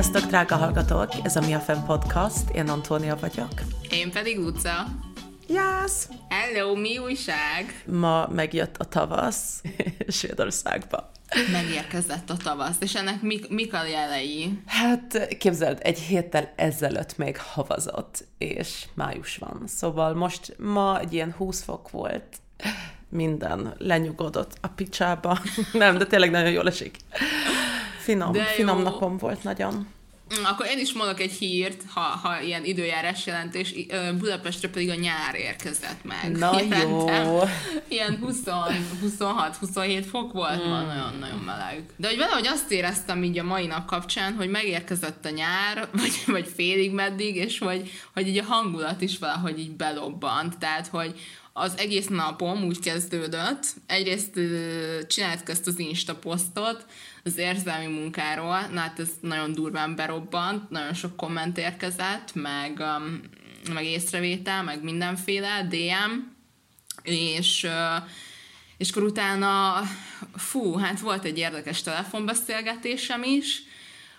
Sziasztok, drága hallgatók! Ez a Mi a Fenn Podcast. Én Antónia vagyok. Én pedig Luca. Yes! Hello, mi újság? Ma megjött a tavasz Svédországba. Megérkezett a tavasz, és ennek mik, mik a jelei? Hát képzeld, egy héttel ezelőtt még havazott, és május van. Szóval most ma egy ilyen 20 fok volt, minden lenyugodott a picsába. Nem, de tényleg nagyon jól esik. Finom, De finom jó. napom volt nagyon. Mm, Akkor én is mondok egy hírt, ha, ha ilyen időjárás jelentés, Budapestre pedig a nyár érkezett meg. Na jó. Ilyen 26-27 fok volt ma, nagyon-nagyon meleg. De hogy valahogy azt éreztem így a mai nap kapcsán, hogy megérkezett a nyár, vagy, vagy félig meddig, és hogy, hogy így a hangulat is valahogy így belobbant. Tehát, hogy az egész napom úgy kezdődött. Egyrészt ö, csináltuk ezt az Insta posztot, az érzelmi munkáról, na hát ez nagyon durván berobbant, nagyon sok komment érkezett, meg, um, meg észrevétel, meg mindenféle DM, és, ö, és akkor utána, fú, hát volt egy érdekes telefonbeszélgetésem is,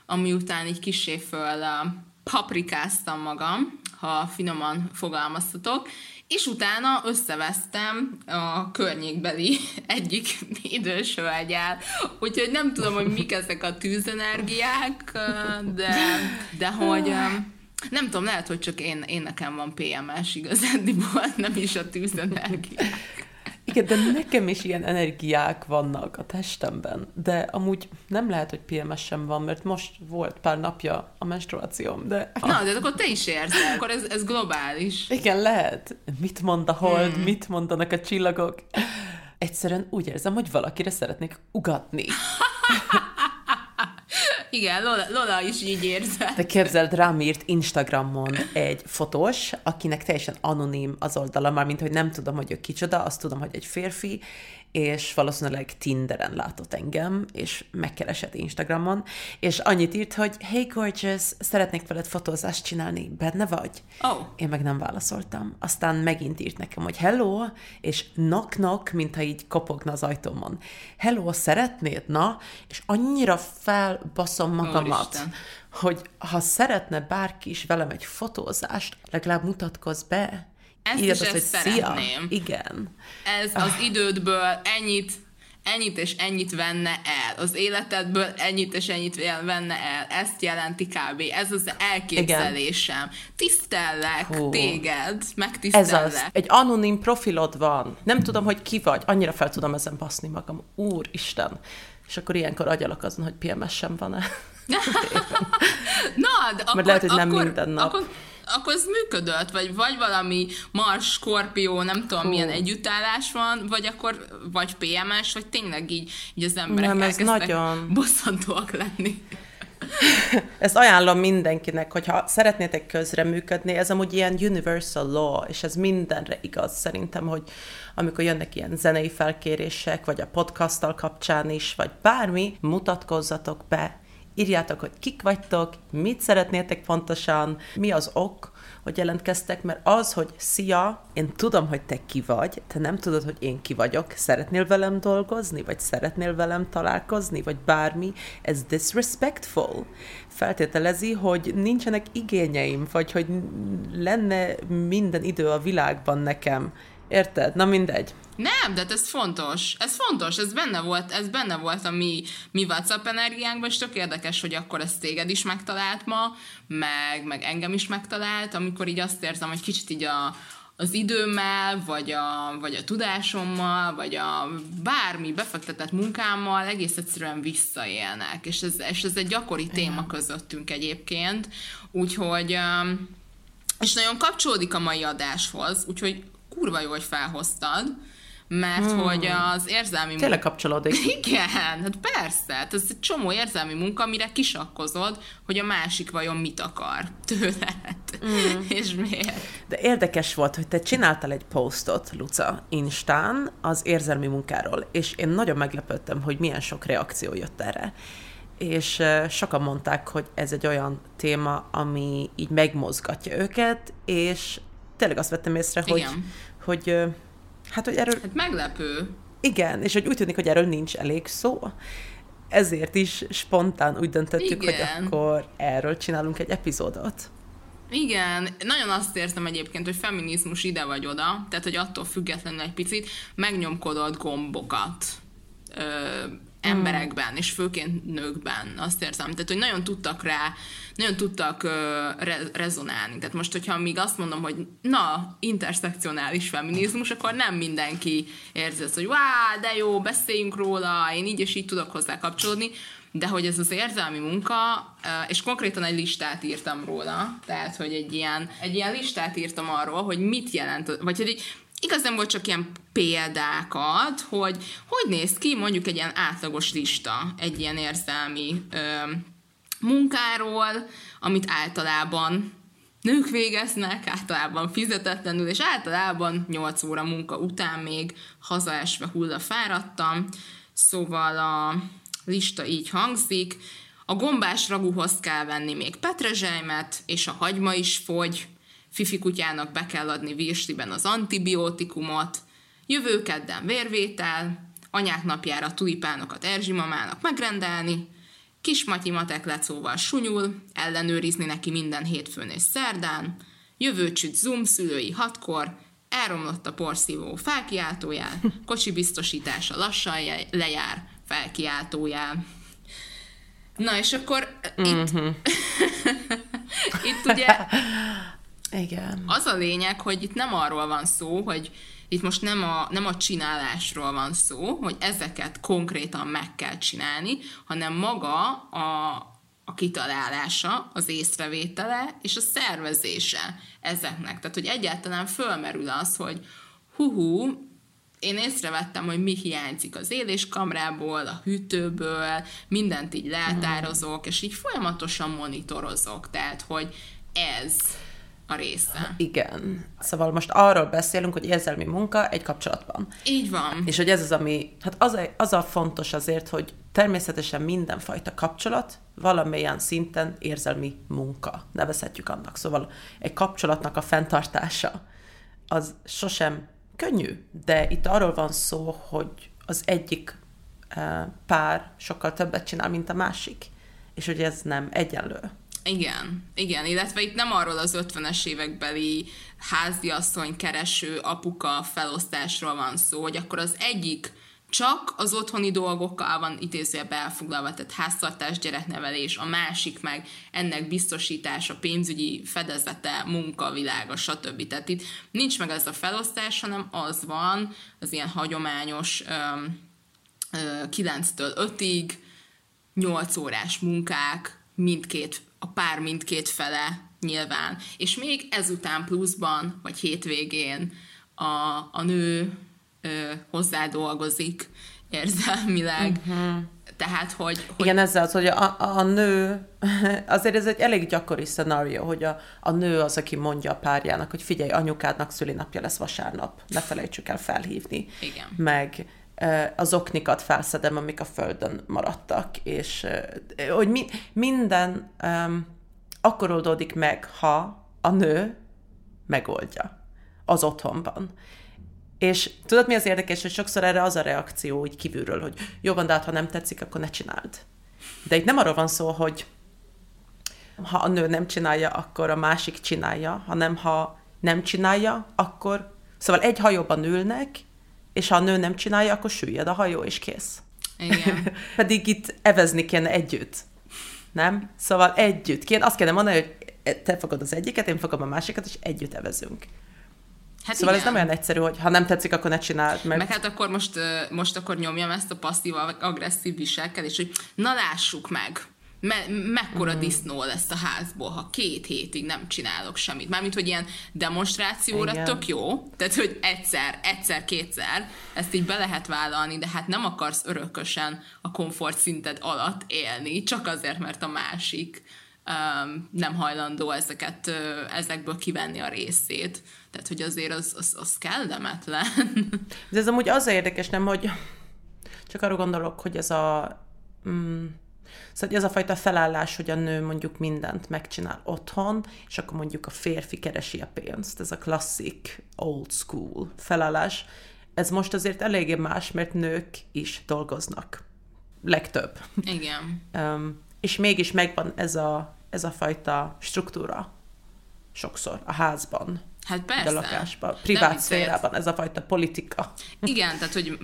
ami után így kisé föl uh, paprikáztam magam, ha finoman fogalmaztatok, és utána összevesztem a környékbeli egyik idős hölgyel, úgyhogy nem tudom, hogy mik ezek a tűzenergiák, de, de hogy nem tudom, lehet, hogy csak én, én nekem van PMS igazándiból, nem is a tűzenergiák. Igen, de nekem is ilyen energiák vannak a testemben, de amúgy nem lehet, hogy PMS sem van, mert most volt pár napja a menstruációm, de... Na, de akkor te is érzed, akkor ez, ez globális. Igen, lehet. Mit mond a hold, hmm. mit mondanak a csillagok? Egyszerűen úgy érzem, hogy valakire szeretnék ugatni. Igen, Lola, Lola is így érzed. De képzeld, rám írt Instagramon egy fotós, akinek teljesen anonim az oldala, már mint hogy nem tudom, hogy ő kicsoda, azt tudom, hogy egy férfi, és valószínűleg Tinderen látott engem, és megkeresett Instagramon, és annyit írt, hogy Hey gorgeous, szeretnék veled fotózást csinálni, benne vagy? Oh. Én meg nem válaszoltam. Aztán megint írt nekem, hogy hello, és knock knock, mintha így kopogna az ajtómon. Hello, szeretnéd? Na? És annyira felbaszom magamat, Úristen. hogy ha szeretne bárki is velem egy fotózást, legalább mutatkozz be. Ezt Írd is azt, hogy szia. szeretném. Igen. Ez az idődből ennyit, ennyit és ennyit venne el. Az életedből ennyit és ennyit venne el. Ezt jelenti kb. Ez az elképzelésem. Tisztellek Hú. téged, Ez megtisztellek. az. Egy anonim profilod van. Nem tudom, hogy ki vagy. Annyira fel tudom ezen baszni magam. Úristen. És akkor ilyenkor agyalok azon, hogy PMS sem van-e. Na, de akkor, lehet, hogy nem akkor, minden nap. Akkor, akkor ez működött, vagy, vagy valami Mars, Skorpió, nem tudom, Hú. milyen együttállás van, vagy akkor vagy PMS, vagy tényleg így, így az emberek Nem, ez nagyon- bosszantóak lenni. Ezt ajánlom mindenkinek, hogyha szeretnétek közreműködni, ez amúgy ilyen universal law, és ez mindenre igaz szerintem, hogy amikor jönnek ilyen zenei felkérések, vagy a podcasttal kapcsán is, vagy bármi, mutatkozzatok be, írjátok, hogy kik vagytok, mit szeretnétek pontosan, mi az ok, hogy jelentkeztek, mert az, hogy szia, én tudom, hogy te ki vagy, te nem tudod, hogy én ki vagyok, szeretnél velem dolgozni, vagy szeretnél velem találkozni, vagy bármi, ez disrespectful. Feltételezi, hogy nincsenek igényeim, vagy hogy lenne minden idő a világban nekem. Érted? Na mindegy. Nem, de hát ez fontos. Ez fontos, ez benne volt, ez benne volt a mi, mi WhatsApp energiánkban, és tök érdekes, hogy akkor ez téged is megtalált ma, meg, meg engem is megtalált, amikor így azt érzem, hogy kicsit így a, az időmmel, vagy a, vagy a tudásommal, vagy a bármi befektetett munkámmal egész egyszerűen visszaélnek. És ez, és ez egy gyakori téma közöttünk egyébként. Úgyhogy, és nagyon kapcsolódik a mai adáshoz, úgyhogy kurva jó, hogy felhoztad, mert hmm. hogy az érzelmi Tényleg kapcsolódik. igen, hát persze, hát ez egy csomó érzelmi munka, amire kisakkozod, hogy a másik vajon mit akar tőled, mm. és miért. De érdekes volt, hogy te csináltál egy posztot, Luca, Instán az érzelmi munkáról, és én nagyon meglepődtem, hogy milyen sok reakció jött erre. És sokan mondták, hogy ez egy olyan téma, ami így megmozgatja őket, és tényleg azt vettem észre, hogy, Igen. hogy hát, hogy erről Hát meglepő. igen, és hogy úgy tűnik, hogy erről nincs elég szó. ezért is spontán úgy döntöttük, Igen. hogy akkor erről csinálunk egy epizódot. Igen, nagyon azt érzem egyébként, hogy feminizmus ide vagy oda, tehát hogy attól függetlenül egy picit megnyomkodott gombokat ö, emberekben, és főként nőkben, azt érzem. Tehát, hogy nagyon tudtak rá, nagyon tudtak re, rezonálni. Tehát most, hogyha még azt mondom, hogy na, interszekcionális feminizmus, akkor nem mindenki érzi azt, hogy vá, de jó, beszéljünk róla, én így és így tudok hozzá kapcsolódni, de hogy ez az érzelmi munka, és konkrétan egy listát írtam róla, tehát, hogy egy ilyen, egy ilyen listát írtam arról, hogy mit jelent, vagy hogy egy, igazán volt csak ilyen példákat, hogy hogy néz ki mondjuk egy ilyen átlagos lista egy ilyen érzelmi ö, munkáról, amit általában nők végeznek, általában fizetetlenül, és általában 8 óra munka után még hazaesve hulla fáradtam. Szóval a lista így hangzik. A gombás ragúhoz kell venni még petrezselymet, és a hagyma is fogy. Fifi kutyának be kell adni virsliben az antibiotikumot. Jövő kedden vérvétel, anyák napjára tulipánokat Erzsi mamának megrendelni, Kis Matyi matek lecóval sunyul, ellenőrizni neki minden hétfőn és szerdán, jövő csüt Zoom szülői hatkor, elromlott a porszívó felkiáltójál, kocsi biztosítása lassan lejár, felkiáltójál. Na és akkor itt, itt ugye Igen. az a lényeg, hogy itt nem arról van szó, hogy itt most nem a, nem a csinálásról van szó, hogy ezeket konkrétan meg kell csinálni, hanem maga a, a kitalálása, az észrevétele és a szervezése ezeknek. Tehát, hogy egyáltalán fölmerül az, hogy hú, én észrevettem, hogy mi hiányzik az éléskamrából, a hűtőből, mindent így leltározok, és így folyamatosan monitorozok. Tehát, hogy ez a része. Igen. Szóval most arról beszélünk, hogy érzelmi munka egy kapcsolatban. Így van. És hogy ez az, ami, hát az a, az a fontos azért, hogy természetesen mindenfajta kapcsolat valamilyen szinten érzelmi munka, nevezhetjük annak. Szóval egy kapcsolatnak a fenntartása az sosem könnyű, de itt arról van szó, hogy az egyik eh, pár sokkal többet csinál, mint a másik, és hogy ez nem egyenlő. Igen, igen, illetve itt nem arról az 50-es évekbeli háziasszony kereső apuka felosztásról van szó, hogy akkor az egyik csak az otthoni dolgokkal van idézőjelbe elfoglalva, tehát háztartás, gyereknevelés, a másik meg ennek biztosítása, pénzügyi fedezete, munkavilága, stb. Tehát itt nincs meg ez a felosztás, hanem az van, az ilyen hagyományos öm, ö, 9-től 5-ig, 8 órás munkák, mindkét, a pár mindkét fele nyilván. És még ezután pluszban, vagy hétvégén a, a nő ö, hozzá dolgozik érzelmileg. Uh-huh. Tehát, hogy, hogy Igen, ezzel az, hogy a, a nő, azért ez egy elég gyakori szenárió, hogy a, a nő az, aki mondja a párjának, hogy figyelj, anyukádnak szülinapja lesz vasárnap, ne felejtsük el felhívni. Igen. Meg az oknikat felszedem, amik a földön maradtak, és hogy mi, minden um, akkor oldódik meg, ha a nő megoldja az otthonban. És tudod, mi az érdekes, hogy sokszor erre az a reakció úgy kívülről, hogy jó van, de hát ha nem tetszik, akkor ne csináld. De itt nem arról van szó, hogy ha a nő nem csinálja, akkor a másik csinálja, hanem ha nem csinálja, akkor... Szóval egy hajóban ülnek, és ha a nő nem csinálja, akkor süllyed a hajó, és kész. Igen. Pedig itt evezni kéne együtt. Nem? Szóval együtt. Kéne, azt kéne mondani, hogy te fogod az egyiket, én fogom a másikat, és együtt evezünk. Hát Szóval igen. ez nem olyan egyszerű, hogy ha nem tetszik, akkor ne csináld. Mert... Meg hát akkor most, most akkor nyomjam ezt a passzív-agresszív viselkedést, hogy na lássuk meg, me- mekkora mm. disznó lesz a házból, ha két hétig nem csinálok semmit. Mármint, hogy ilyen demonstrációra Igen. tök jó, tehát, hogy egyszer, egyszer, kétszer, ezt így be lehet vállalni, de hát nem akarsz örökösen a komfort szinted alatt élni, csak azért, mert a másik um, nem hajlandó ezeket, ö, ezekből kivenni a részét. Tehát, hogy azért az, az, az kellemetlen. De ez amúgy az érdekes, nem, hogy csak arra gondolok, hogy ez a mm, szóval ez a fajta felállás, hogy a nő mondjuk mindent megcsinál otthon, és akkor mondjuk a férfi keresi a pénzt. Ez a klasszik old school felállás. Ez most azért eléggé más, mert nők is dolgoznak. legtöbb. Igen. Um, és mégis megvan ez a, ez a fajta struktúra sokszor a házban. Hát persze. A lakásban, privát szférában, ez a fajta politika. Igen, tehát hogy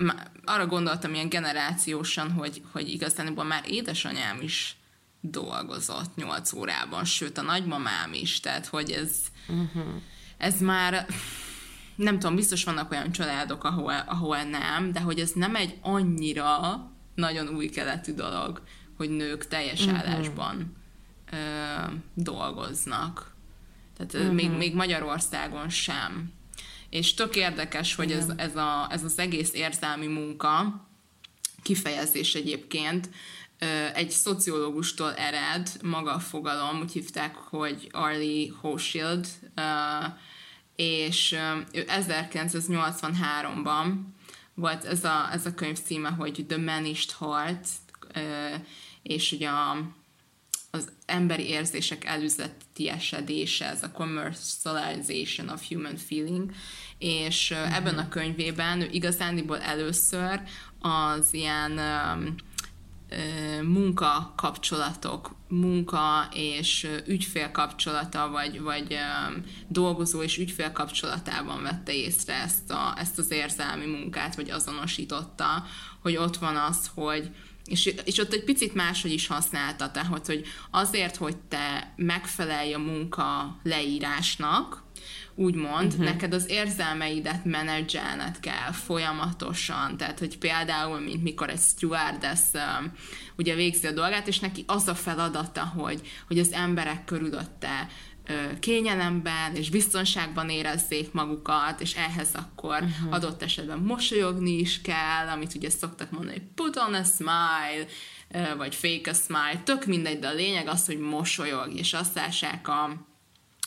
arra gondoltam ilyen generációsan, hogy, hogy igazából már édesanyám is dolgozott 8 órában, sőt a nagymamám is, tehát hogy ez, uh-huh. ez már nem tudom, biztos vannak olyan családok, ahol, ahol nem, de hogy ez nem egy annyira nagyon új keletű dolog, hogy nők teljes uh-huh. állásban ö, dolgoznak. Tehát uh-huh. még, még Magyarországon sem. És tök érdekes, hogy ez, ez, a, ez az egész érzelmi munka, kifejezés egyébként, egy szociológustól ered, maga a fogalom, úgy hívták, hogy Arlie Hochschild, és ő 1983-ban volt ez a, ez a könyv címe, hogy The Manished Heart, és ugye a, az emberi érzések előzetiesedése, ez a commercialization of human feeling, és mm-hmm. ebben a könyvében ő igazándiból először az ilyen munka kapcsolatok, munka és ügyfél kapcsolata, vagy, vagy dolgozó és ügyfél kapcsolatában vette észre ezt, a, ezt az érzelmi munkát, vagy azonosította, hogy ott van az, hogy és, és ott egy picit máshogy is használta, tehát hogy azért, hogy te megfelelj a munka leírásnak, úgymond, uh-huh. neked az érzelmeidet menedzselned kell folyamatosan, tehát, hogy például, mint mikor egy stewardess um, ugye végzi a dolgát, és neki az a feladata, hogy, hogy az emberek körülötte kényelemben és biztonságban érezzék magukat, és ehhez akkor uh-huh. adott esetben mosolyogni is kell, amit ugye szoktak mondani, hogy put on a smile, vagy fake a smile, tök mindegy, de a lényeg az, hogy mosolyog, és azt lássák a,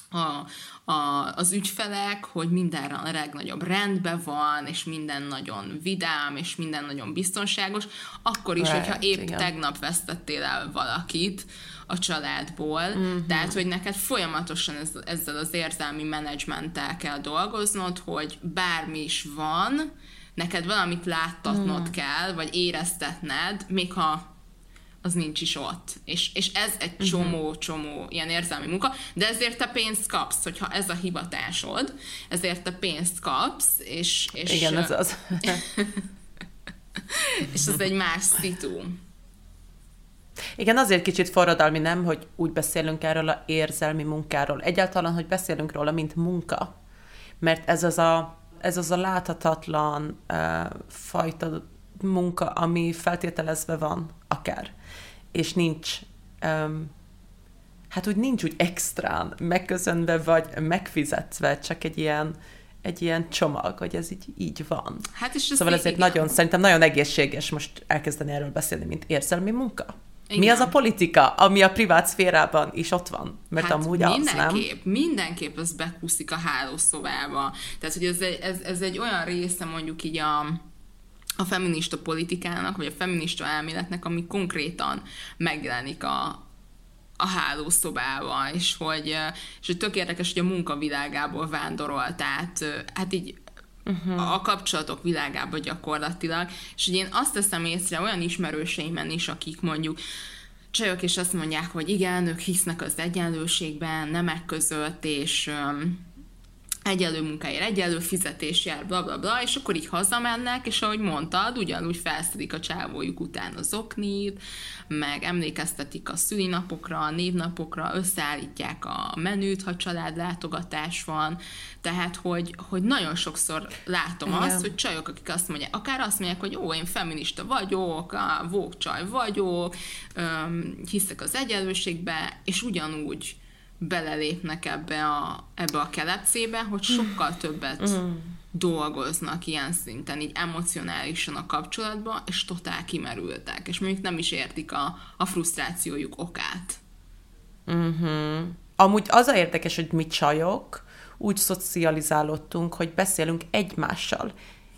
a, a, az ügyfelek, hogy minden a legnagyobb rendben van, és minden nagyon vidám, és minden nagyon biztonságos, akkor is, right, hogyha épp igen. tegnap vesztettél el valakit a családból, mm-hmm. tehát, hogy neked folyamatosan ez, ezzel az érzelmi menedzsmenttel kell dolgoznod, hogy bármi is van, neked valamit láttatnod mm. kell, vagy éreztetned, még ha az nincs is ott. És, és ez egy mhm. csomó-csomó uh-huh. ilyen érzelmi munka, de ezért te pénzt kapsz, hogyha ez a hivatásod, ezért te pénzt kapsz, és... és Igen, ez az. és ez egy más szitu. Igen, azért kicsit forradalmi nem, hogy úgy beszélünk erről a érzelmi munkáról. Egyáltalán, hogy beszélünk róla, mint munka. Mert ez az a, ez az a láthatatlan uh, fajta munka, ami feltételezve van, akár és nincs, um, hát úgy nincs úgy extrán megköszönve, vagy megfizetve, csak egy ilyen, egy ilyen csomag, hogy ez így, így van. Hát és szóval ezért igen. nagyon, szerintem nagyon egészséges most elkezdeni erről beszélni, mint érzelmi munka. Igen. Mi az a politika, ami a privát szférában is ott van? Mert hát amúgy mindenképp, az, nem? Mindenképp az bekúszik a hálószobába. Tehát, hogy ez egy, ez, ez egy olyan része mondjuk így a, a feminista politikának, vagy a feminista elméletnek, ami konkrétan megjelenik a, a hálószobába, és hogy, és hogy tök érdekes, hogy a munkavilágából vándorolt át, hát így uh-huh. a kapcsolatok világába gyakorlatilag, és hogy én azt teszem észre olyan ismerőseimen is, akik mondjuk csajok, és azt mondják, hogy igen, ők hisznek az egyenlőségben, nemek között, és egyenlő munkáért egyenlő fizetés jár, bla bla bla, és akkor így hazamennek, és ahogy mondtad, ugyanúgy felszedik a csávójuk után az oknit, meg emlékeztetik a szülinapokra, a névnapokra, összeállítják a menüt, ha családlátogatás van, tehát, hogy, hogy nagyon sokszor látom Igen. azt, hogy csajok, akik azt mondják, akár azt mondják, hogy ó, én feminista vagyok, vókcsaj vagyok, hiszek az egyenlőségbe, és ugyanúgy belelépnek ebbe a, ebbe a kelepcébe, hogy sokkal többet mm. dolgoznak ilyen szinten, így emocionálisan a kapcsolatban, és totál kimerültek, és mondjuk nem is értik a, a frusztrációjuk okát. Mm-hmm. Amúgy az a érdekes, hogy mi csajok úgy szocializálódtunk, hogy beszélünk egymással,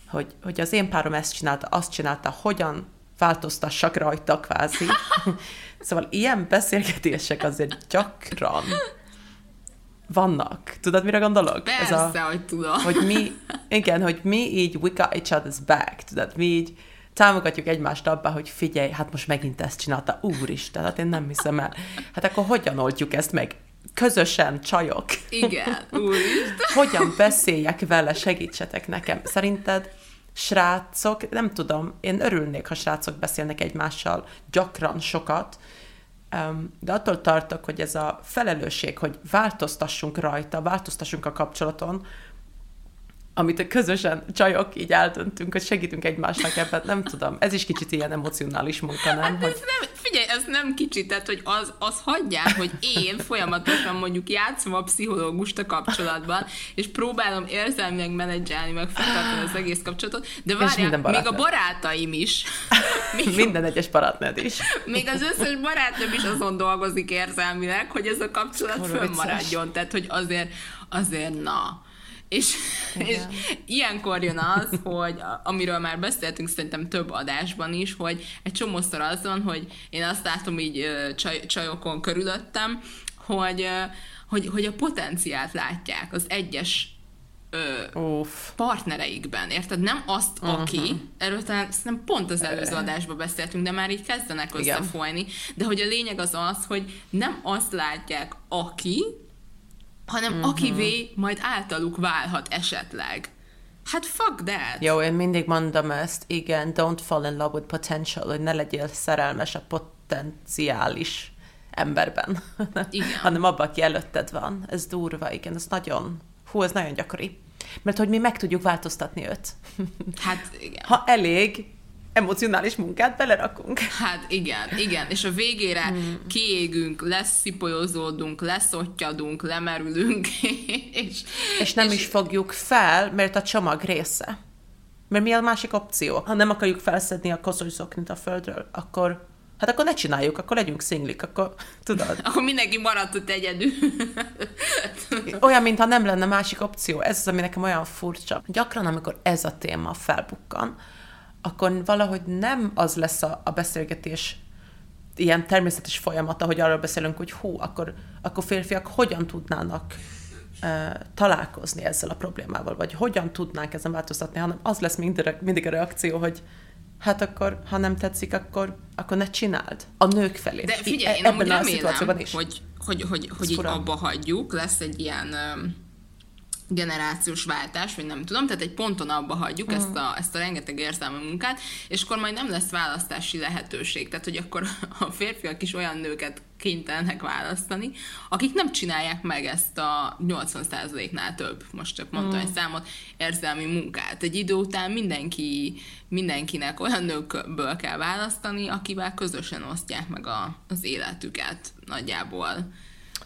hogy, hogy az én párom ezt csinálta, azt csinálta, hogyan változtassak rajta kvázi. szóval ilyen beszélgetések azért gyakran vannak. Tudod, mire gondolok? Persze, Ez a, hogy tudom. Hogy mi, igen, hogy mi így we got each other's back, tudod, mi így támogatjuk egymást abba, hogy figyelj, hát most megint ezt csinálta, úristen, hát én nem hiszem el. Hát akkor hogyan oldjuk ezt meg? Közösen, csajok. Igen, úristen. hogyan beszéljek vele, segítsetek nekem. Szerinted srácok, nem tudom, én örülnék, ha srácok beszélnek egymással gyakran, sokat, de attól tartok, hogy ez a felelősség, hogy változtassunk rajta, változtassunk a kapcsolaton, amit közösen csajok így eldöntünk, hogy segítünk egymásnak ebben, nem tudom. Ez is kicsit ilyen emocionális munka, nem? Hát hogy... ez nem figyelj, ez nem kicsit, tehát hogy az, az hagyják, hogy én folyamatosan mondjuk játszom a pszichológust a kapcsolatban, és próbálom érzelmileg menedzselni, meg fenntartani az egész kapcsolatot, de várjál, még a barátaim is. Még minden egyes barátnőd is. Még az összes barátnőm is azon dolgozik érzelmileg, hogy ez a kapcsolat fönnmaradjon. Tehát, hogy azért, azért na és, és ilyenkor jön az, hogy amiről már beszéltünk szerintem több adásban is, hogy egy csomószor az van, hogy én azt látom így csaj, csajokon körülöttem, hogy, hogy, hogy a potenciált látják az egyes ö, partnereikben, érted? Nem azt, uh-huh. aki, erről talán nem pont az előző adásban beszéltünk, de már így kezdenek összefolyni, de hogy a lényeg az az, hogy nem azt látják, aki, hanem uh-huh. akivé majd általuk válhat esetleg. Hát fuck that! Jó, én mindig mondom ezt, igen, don't fall in love with potential, hogy ne legyél szerelmes a potenciális emberben, igen. hanem abban, aki előtted van. Ez durva, igen, ez nagyon, hú, ez nagyon gyakori. Mert hogy mi meg tudjuk változtatni őt. Hát igen. Ha elég emocionális munkát belerakunk. Hát igen, igen, és a végére hmm. kiégünk, leszipolyozódunk, leszottyadunk, lemerülünk, és... És nem és... is fogjuk fel, mert a csomag része. Mert mi a másik opció? Ha nem akarjuk felszedni a koszos zoknit a földről, akkor Hát akkor ne csináljuk, akkor legyünk szinglik, akkor tudod. akkor mindenki maradt ott egyedül. olyan, mintha nem lenne másik opció. Ez az, ami nekem olyan furcsa. Gyakran, amikor ez a téma felbukkan, akkor valahogy nem az lesz a, a beszélgetés ilyen természetes folyamata, hogy arról beszélünk, hogy hú, akkor, akkor férfiak hogyan tudnának uh, találkozni ezzel a problémával, vagy hogyan tudnánk ezen változtatni, hanem az lesz mindig, mindig a reakció, hogy hát akkor, ha nem tetszik, akkor, akkor ne csináld. A nők felé. De figyelj, én ebben a remélem, is. hogy, hogy, hogy, hogy így abba hagyjuk, lesz egy ilyen generációs váltás, vagy nem tudom, tehát egy ponton abba hagyjuk mm. ezt, a, ezt a rengeteg érzelmi munkát, és akkor majd nem lesz választási lehetőség. Tehát, hogy akkor a férfiak is olyan nőket kénytelenek választani, akik nem csinálják meg ezt a 80%-nál több, most csak mondtam mm. egy számot, érzelmi munkát. Egy idő után mindenki, mindenkinek olyan nőkből kell választani, akivel közösen osztják meg a, az életüket nagyjából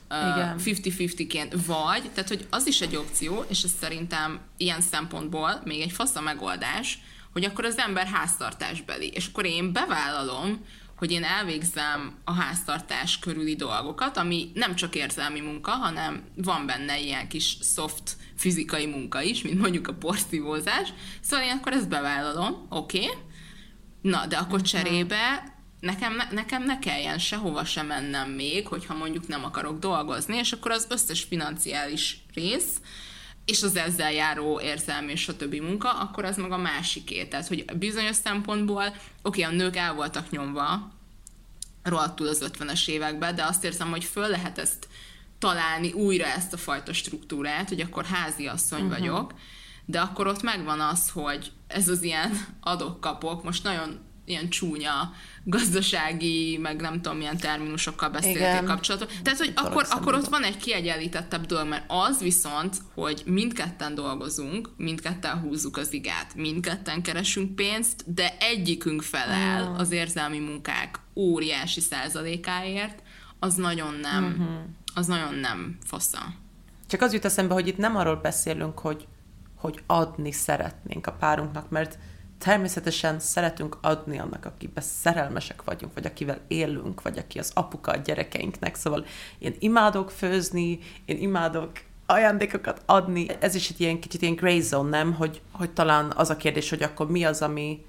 50-50-ként, vagy, tehát hogy az is egy opció, és ez szerintem ilyen szempontból még egy fasz a megoldás, hogy akkor az ember háztartásbeli, és akkor én bevállalom, hogy én elvégzem a háztartás körüli dolgokat, ami nem csak érzelmi munka, hanem van benne ilyen kis soft fizikai munka is, mint mondjuk a porszívózás. Szóval én akkor ezt bevállalom, oké, okay. na, de akkor cserébe nekem, ne, nekem ne kelljen sehova sem mennem még, hogyha mondjuk nem akarok dolgozni, és akkor az összes financiális rész, és az ezzel járó érzelmi és a többi munka, akkor az meg a másiké. Tehát, hogy bizonyos szempontból, oké, a nők el voltak nyomva rohadtul az 50-es években, de azt érzem, hogy föl lehet ezt találni újra ezt a fajta struktúrát, hogy akkor házi asszony uh-huh. vagyok, de akkor ott megvan az, hogy ez az ilyen adok-kapok, most nagyon ilyen csúnya gazdasági, meg nem tudom milyen terminusokkal beszélték kapcsolatot. Tehát, hogy akkor, akkor ott van egy kiegyenlítettebb dolog, mert az viszont, hogy mindketten dolgozunk, mindketten húzzuk az igát, mindketten keresünk pénzt, de egyikünk felel mm. az érzelmi munkák óriási százalékáért, az nagyon nem, mm-hmm. az nagyon nem fasza. Csak az jut eszembe, hogy itt nem arról beszélünk, hogy, hogy adni szeretnénk a párunknak, mert természetesen szeretünk adni annak, akiben szerelmesek vagyunk, vagy akivel élünk, vagy aki az apuka a gyerekeinknek. Szóval én imádok főzni, én imádok ajándékokat adni. Ez is egy ilyen kicsit ilyen gray zone, nem? Hogy, hogy talán az a kérdés, hogy akkor mi az, ami,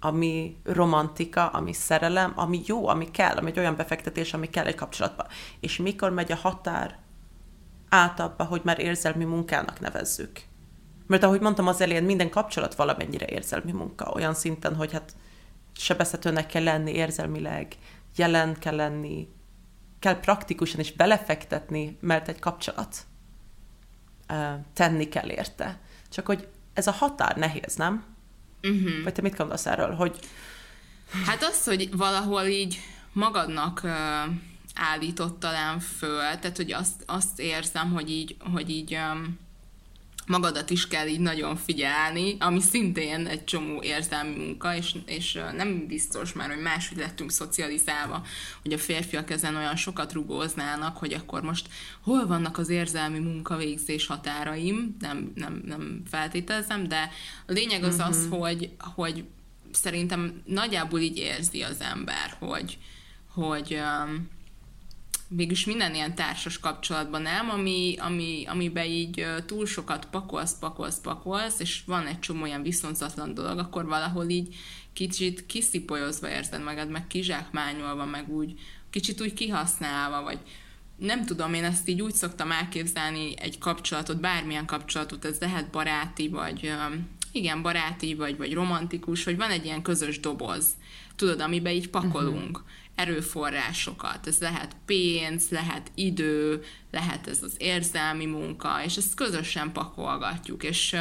ami romantika, ami szerelem, ami jó, ami kell, ami egy olyan befektetés, ami kell egy kapcsolatba. És mikor megy a határ át abba, hogy már érzelmi munkának nevezzük. Mert ahogy mondtam az elején, minden kapcsolat valamennyire érzelmi munka, olyan szinten, hogy hát sebezhetőnek kell lenni érzelmileg, jelen kell lenni, kell praktikusan is belefektetni, mert egy kapcsolat tenni kell érte. Csak hogy ez a határ nehéz, nem? Uh-huh. Vagy te mit gondolsz erről, hogy... Hát az, hogy valahol így magadnak uh, állított talán föl, tehát hogy azt, azt érzem, hogy így, hogy így um, magadat is kell így nagyon figyelni, ami szintén egy csomó érzelmi munka, és, és nem biztos már, hogy máshogy lettünk szocializálva, hogy a férfiak ezen olyan sokat rugóznának, hogy akkor most hol vannak az érzelmi munkavégzés határaim, nem, nem, nem feltételezem, de a lényeg az uh-huh. az, mhm. hogy, hogy szerintem nagyjából így érzi az ember, hogy, hogy um, mégis minden ilyen társas kapcsolatban nem, ami, ami, amiben így túl sokat pakolsz, pakolsz, pakolsz, és van egy csomó olyan viszonzatlan dolog, akkor valahol így kicsit kiszipolyozva érzed magad, meg kizsákmányolva, meg úgy kicsit úgy kihasználva, vagy nem tudom, én ezt így úgy szoktam elképzelni egy kapcsolatot, bármilyen kapcsolatot, ez lehet baráti, vagy igen, baráti, vagy, vagy romantikus, hogy van egy ilyen közös doboz, tudod, amiben így pakolunk. Uh-huh erőforrásokat. Ez lehet pénz, lehet idő, lehet ez az érzelmi munka, és ezt közösen pakolgatjuk. És,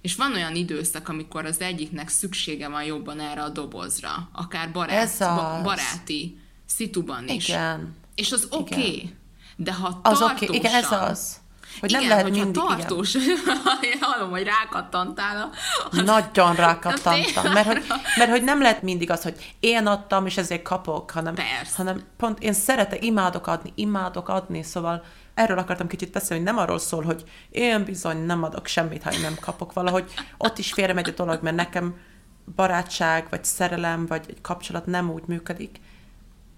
és van olyan időszak, amikor az egyiknek szüksége van jobban erre a dobozra, akár barát, az. baráti szituban is. Igen. És az oké. Okay. De ha az tartósan, okay. Igen, ez az. Hogy igen, nem lehet hogyha mindig, tartós, igen. hallom, hogy rákattantál. Az... Nagyon rákattantam, mert hogy, mert hogy nem lehet mindig az, hogy én adtam, és ezért kapok, hanem, Persze. hanem pont én szeretek, imádok adni, imádok adni, szóval erről akartam kicsit beszélni, hogy nem arról szól, hogy én bizony nem adok semmit, ha én nem kapok valahogy. Ott is félre megy a dolog, mert nekem barátság, vagy szerelem, vagy egy kapcsolat nem úgy működik,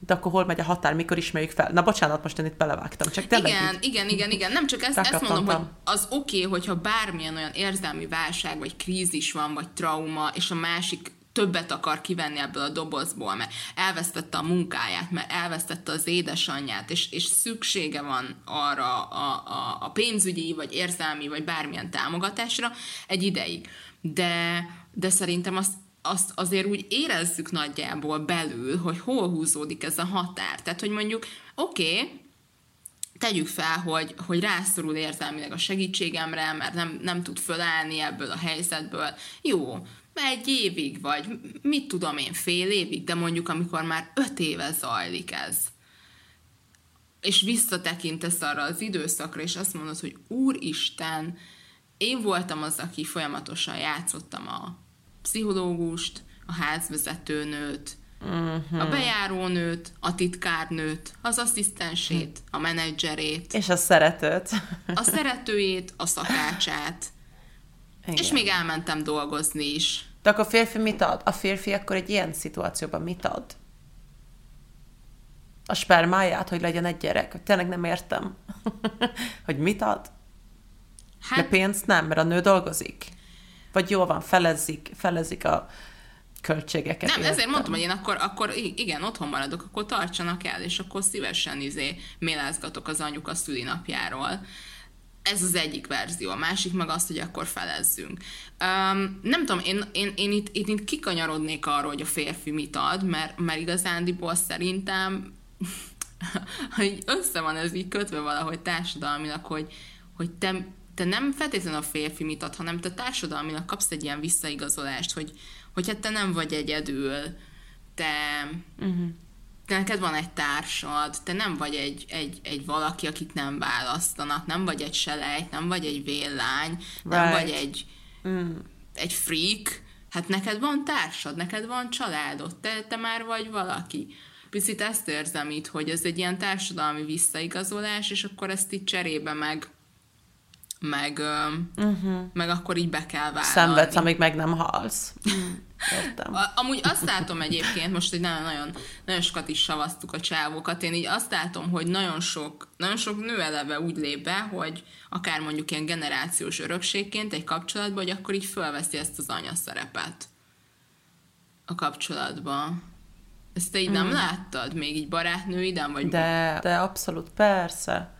de akkor hol megy a határ, mikor ismerjük fel? Na bocsánat, most én itt belevágtam, csak tényleg Igen, így igen, igen, igen, nem csak ezt, ezt mondom, hogy az oké, okay, hogyha bármilyen olyan érzelmi válság, vagy krízis van, vagy trauma, és a másik többet akar kivenni ebből a dobozból, mert elvesztette a munkáját, mert elvesztette az édesanyját, és, és szüksége van arra a, a, a pénzügyi, vagy érzelmi, vagy bármilyen támogatásra egy ideig. De, de szerintem azt azt azért úgy érezzük nagyjából belül, hogy hol húzódik ez a határ. Tehát, hogy mondjuk, oké, okay, tegyük fel, hogy, hogy rászorul érzelmileg a segítségemre, mert nem, nem tud fölállni ebből a helyzetből. Jó, egy évig, vagy mit tudom én, fél évig, de mondjuk amikor már öt éve zajlik ez, és visszatekintesz arra az időszakra, és azt mondod, hogy Úristen, én voltam az, aki folyamatosan játszottam a pszichológust, a házvezetőnőt, uh-huh. a bejárónőt, a titkárnőt, az asszisztensét, a menedzserét. És a szeretőt. A szeretőjét, a szakácsát. Igen. És még elmentem dolgozni is. De akkor a férfi mit ad? A férfi akkor egy ilyen szituációban mit ad? A spermáját, hogy legyen egy gyerek? Tényleg nem értem. hogy mit ad? Hát... De pénzt nem, mert a nő dolgozik. Vagy jó van, felezik, felezik a költségeket. Nem, értem. ezért mondtam, hogy én akkor, akkor igen, otthon maradok, akkor tartsanak el, és akkor szívesen izé mélázgatok az anyuka szülinapjáról. Ez az egyik verzió, a másik meg azt, hogy akkor felezzünk. Um, nem tudom, én, én, én itt, itt, itt kikanyarodnék arról, hogy a férfi mit ad, mert, mert igazándiból szerintem hogy össze van ez így kötve valahogy társadalmilag, hogy, hogy te te nem feltétlenül a férfi mit ad, hanem te társadalminak kapsz egy ilyen visszaigazolást, hogy, hogy hát te nem vagy egyedül, te, uh-huh. te neked van egy társad, te nem vagy egy, egy, egy valaki, akit nem választanak, nem vagy egy selejt, nem vagy egy véllány, right. nem vagy egy, mm. egy freak, hát neked van társad, neked van családod, te, te már vagy valaki. Picit ezt érzem itt, hogy ez egy ilyen társadalmi visszaigazolás, és akkor ezt itt cserébe meg meg, uh-huh. meg akkor így be kell vállalni. Szenvedsz, amíg meg nem halsz. Értem. Amúgy azt látom egyébként, most egy nagyon, nagyon, nagyon sokat is savaztuk a csávokat, én így azt látom, hogy nagyon sok, nagyon sok nő eleve úgy lép be, hogy akár mondjuk ilyen generációs örökségként egy kapcsolatban, hogy akkor így fölveszi ezt az anya szerepet a kapcsolatban. Ezt te így mm. nem láttad? Még így barátnőiden? Vagy... De, de abszolút, persze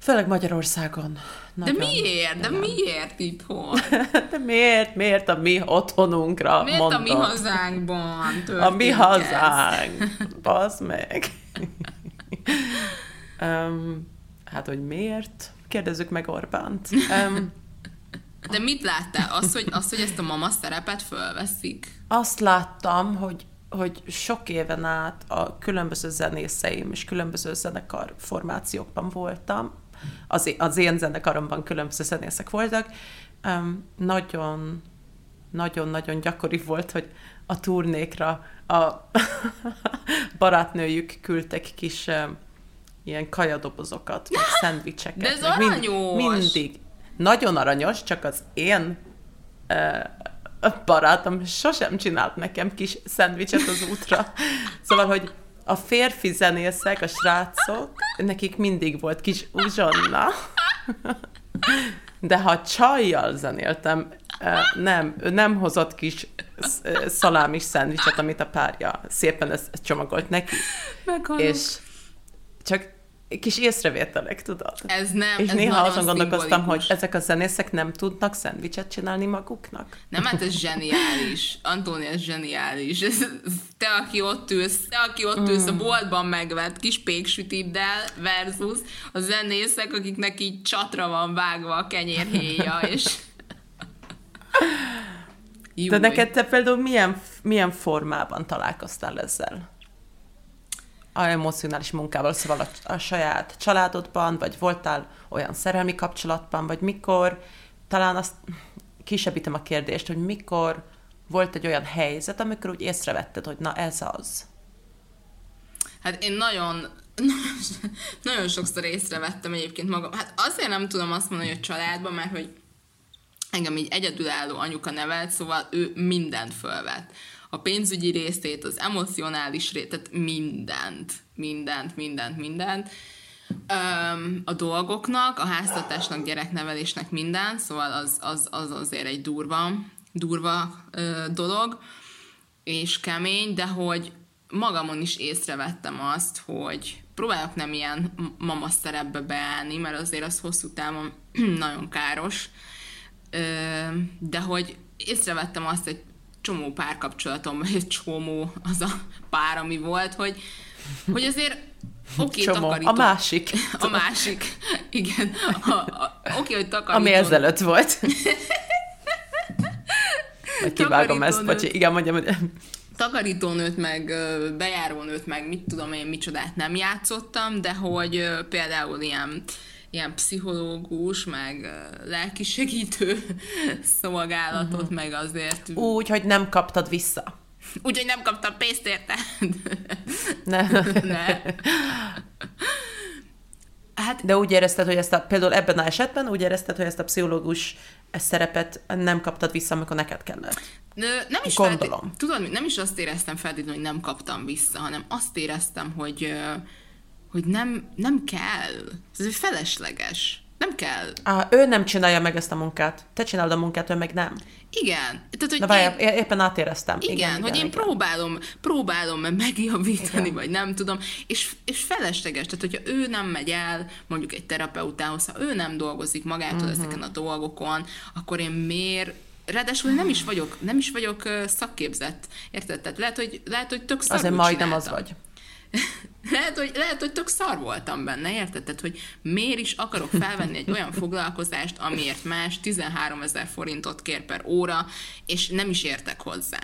Főleg Magyarországon. Nagyon, de miért? De miért itthon? De miért? Miért a mi otthonunkra Miért mondod? a mi hazánkban A mi hazánk. Bazd meg. um, hát, hogy miért? Kérdezzük meg Orbánt. Um, de mit láttál? Azt, hogy, azt, hogy ezt a mama szerepet fölveszik? Azt láttam, hogy hogy sok éven át a különböző zenészeim és különböző zenekar formációkban voltam, az, az én zenekaromban különböző zenészek voltak, um, nagyon nagyon-nagyon gyakori volt, hogy a turnékra a barátnőjük küldtek kis um, ilyen kajadobozokat, vagy szendvicseket. De ez aranyos! Mind, mindig. Nagyon aranyos, csak az én uh, a barátom sosem csinált nekem kis szendvicset az útra. Szóval, hogy a férfi zenészek, a srácok, nekik mindig volt kis uzsonna. De ha csajjal zenéltem, nem, ő nem hozott kis szalámis szendvicset, amit a párja szépen ezt csomagolt neki. Meghalok. És csak kis észrevételek, tudod? Ez nem, És ez néha azon gondolkoztam, hogy ezek a zenészek nem tudnak szendvicset csinálni maguknak. Nem, hát ez zseniális. Antóni, ez zseniális. Ez, te, aki ott ülsz, te, aki ott ülsz a mm. boltban megvett kis péksütiddel versus a zenészek, akiknek így csatra van vágva a kenyérhéja, és... De neked te például milyen, milyen formában találkoztál ezzel? A emocionális munkával, szóval a, a saját családodban, vagy voltál olyan szerelmi kapcsolatban, vagy mikor, talán azt kisebbítem a kérdést, hogy mikor volt egy olyan helyzet, amikor úgy észrevetted, hogy na ez az. Hát én nagyon, nagyon sokszor észrevettem egyébként magam. Hát azért nem tudom azt mondani, hogy családban, mert hogy engem így egyedülálló anyuka nevelt, szóval ő mindent fölvett a pénzügyi részét, az emocionális részét, tehát mindent, mindent, mindent, mindent. Um, a dolgoknak, a háztartásnak, gyereknevelésnek minden, szóval az, az, az azért egy durva, durva uh, dolog, és kemény, de hogy magamon is észrevettem azt, hogy próbálok nem ilyen mama szerepbe beállni, mert azért az hosszú távon nagyon káros, de hogy észrevettem azt, hogy csomó párkapcsolatom, egy csomó az a pár, ami volt, hogy, hogy azért Oké, okay, takarító. A másik. A másik, igen. Oké, okay, hogy takarító. Ami ezelőtt volt. Vagy kivágom ezt, bocsi. Igen, mondjam, hogy... Takarítónőt, meg bejárónőt, meg mit tudom én, micsodát nem játszottam, de hogy például ilyen ilyen pszichológus, meg lelkisegítő szolgálatot, uh-huh. meg azért... Úgy, hogy nem kaptad vissza. Úgy, hogy nem kaptam pénzt érte. Ne. ne. Hát, De úgy érezted, hogy ezt a, például ebben a esetben úgy érezted, hogy ezt a pszichológus ezt szerepet nem kaptad vissza, amikor neked kellett. Nem is Gondolom. Felté- tudod, nem is azt éreztem feltétlenül, hogy nem kaptam vissza, hanem azt éreztem, hogy hogy nem, nem kell. Ez felesleges. Nem kell. Á, ő nem csinálja meg ezt a munkát. Te csinálod a munkát, ő meg nem. Igen. Tehát, hogy Na várjál, én... éppen átéreztem. Igen, igen hogy igen, én igen. próbálom, próbálom megjavítani, igen. vagy nem tudom, és, és felesleges. Tehát, hogyha ő nem megy el mondjuk egy terapeutához, ha ő nem dolgozik magától uh-huh. ezeken a dolgokon, akkor én miért Ráadásul nem is vagyok, nem is vagyok szakképzett, érted? Tehát lehet, hogy, lehet, hogy tök Azért majdnem az vagy. lehet, hogy, lehet, hogy tök szar voltam benne, érted? Tehát, hogy miért is akarok felvenni egy olyan foglalkozást, amiért más 13 ezer forintot kér per óra, és nem is értek hozzá.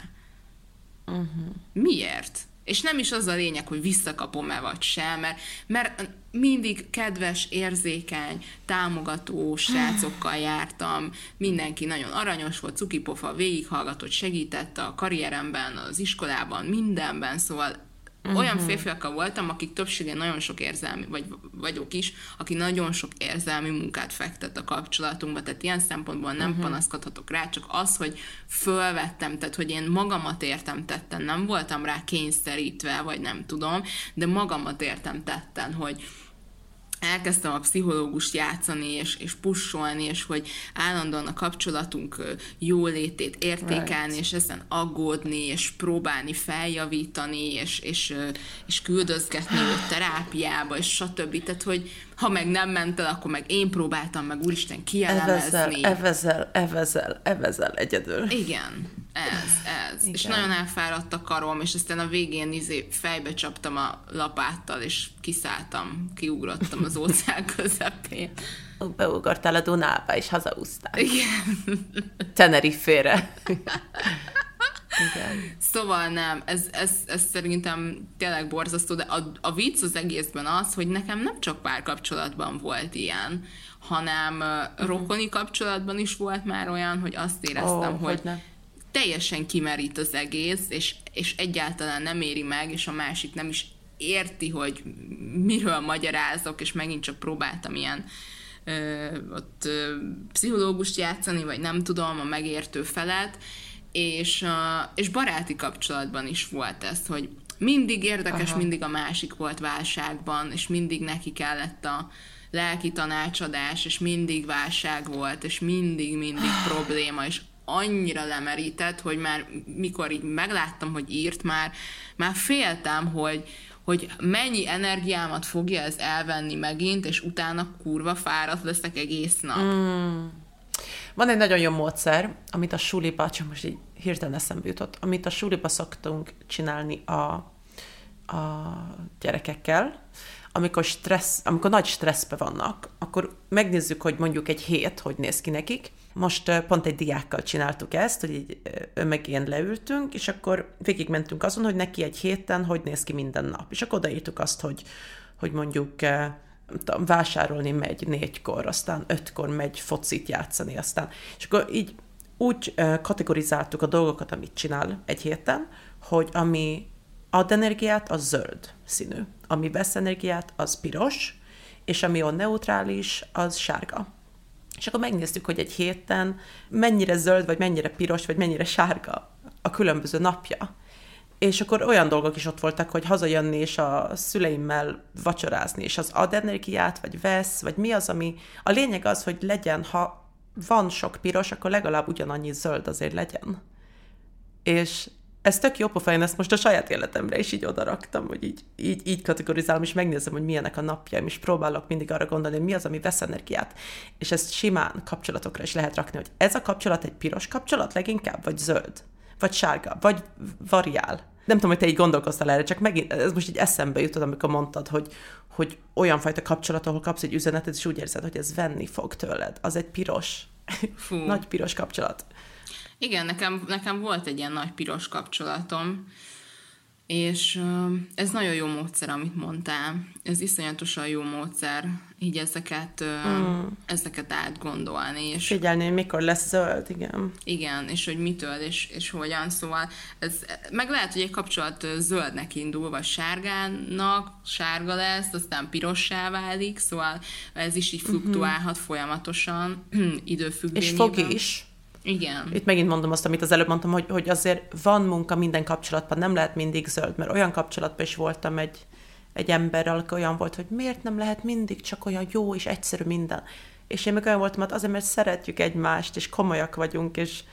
Uh-huh. Miért? És nem is az a lényeg, hogy visszakapom-e vagy sem, mert, mert mindig kedves, érzékeny, támogató srácokkal jártam, mindenki nagyon aranyos volt, cukipofa, végighallgatott, segített a karrieremben, az iskolában, mindenben, szóval Uh-huh. Olyan férfiakkal voltam, akik többsége nagyon sok érzelmi, vagy vagyok is, aki nagyon sok érzelmi munkát fektet a kapcsolatunkba, tehát ilyen szempontból nem uh-huh. panaszkodhatok rá, csak az, hogy fölvettem, tehát hogy én magamat értem tetten, nem voltam rá kényszerítve, vagy nem tudom, de magamat értem tetten, hogy elkezdtem a pszichológust játszani, és, és pusolni, és hogy állandóan a kapcsolatunk jólétét értékelni, right. és ezen aggódni, és próbálni feljavítani, és, és, és küldözgetni őt terápiába, és stb. Tehát, hogy, ha meg nem ment el, akkor meg én próbáltam meg úristen Evezel, kielemezni. evezel, evezel, evezel egyedül. Igen, ez, ez. Igen. És nagyon elfáradt a karom, és aztán a végén izé fejbe csaptam a lapáttal, és kiszálltam, kiugrottam az óceán közepén. Beugortál a Dunába, és hazaúztál. Igen. Tenerife-re. Igen. Szóval nem, ez, ez, ez szerintem tényleg borzasztó, de a, a vicc az egészben az, hogy nekem nem csak párkapcsolatban volt ilyen, hanem uh, rokoni kapcsolatban is volt már olyan, hogy azt éreztem, Ó, hogy hogyne. teljesen kimerít az egész, és, és egyáltalán nem éri meg, és a másik nem is érti, hogy miről magyarázok, és megint csak próbáltam ilyen ö, ott ö, pszichológust játszani, vagy nem tudom, a megértő felet, és, ö, és baráti kapcsolatban is volt ez, hogy mindig érdekes, Aha. mindig a másik volt válságban, és mindig neki kellett a lelki tanácsadás, és mindig válság volt, és mindig-mindig probléma, és annyira lemerített, hogy már mikor így megláttam, hogy írt már, már féltem, hogy, hogy mennyi energiámat fogja ez elvenni megint, és utána kurva fáradt leszek egész nap. Mm. Van egy nagyon jó módszer, amit a suliba, csak most így hirtelen eszembe jutott, amit a suliba szoktunk csinálni a, a gyerekekkel, amikor, stressz, amikor nagy stresszbe vannak, akkor megnézzük, hogy mondjuk egy hét, hogy néz ki nekik. Most pont egy diákkal csináltuk ezt, hogy így ő leültünk, és akkor végigmentünk azon, hogy neki egy héten hogy néz ki minden nap. És akkor odaírtuk azt, hogy, hogy mondjuk tudom, vásárolni megy négykor, aztán ötkor megy focit játszani, aztán. És akkor így úgy kategorizáltuk a dolgokat, amit csinál egy héten, hogy ami ad energiát, az zöld színű. Ami vesz energiát, az piros, és ami a neutrális, az sárga. És akkor megnéztük, hogy egy héten mennyire zöld, vagy mennyire piros, vagy mennyire sárga a különböző napja. És akkor olyan dolgok is ott voltak, hogy hazajönni és a szüleimmel vacsorázni, és az ad energiát, vagy vesz, vagy mi az, ami... A lényeg az, hogy legyen, ha van sok piros, akkor legalább ugyanannyi zöld azért legyen. És ez tök jó pofa, én ezt most a saját életemre is így odaraktam, hogy így, így, így kategorizálom, és megnézem, hogy milyenek a napjaim, és próbálok mindig arra gondolni, hogy mi az, ami vesz energiát. És ezt simán kapcsolatokra is lehet rakni, hogy ez a kapcsolat egy piros kapcsolat leginkább, vagy zöld, vagy sárga, vagy variál. Nem tudom, hogy te így gondolkoztál erre, csak megint, ez most így eszembe jutott, amikor mondtad, hogy, hogy olyan fajta kapcsolat, ahol kapsz egy üzenetet, és úgy érzed, hogy ez venni fog tőled. Az egy piros, Fú. nagy piros kapcsolat. Igen, nekem, nekem volt egy ilyen nagy piros kapcsolatom, és ez nagyon jó módszer, amit mondtál. Ez iszonyatosan jó módszer, így ezeket, mm. ezeket átgondolni, és Figyelni, hogy mikor lesz zöld, igen. igen, és hogy mitől, és, és hogyan, szóval ez, meg lehet, hogy egy kapcsolat zöldnek indul, vagy sárgának, sárga lesz, aztán pirossá válik, szóval ez is így fluktuálhat folyamatosan, És időfüggvényében. fog is. Igen. Itt megint mondom azt, amit az előbb mondtam, hogy, hogy azért van munka minden kapcsolatban, nem lehet mindig zöld, mert olyan kapcsolatban is voltam egy, egy emberrel, aki olyan volt, hogy miért nem lehet mindig csak olyan jó és egyszerű minden. És én meg olyan voltam, hát azért, mert szeretjük egymást, és komolyak vagyunk, és,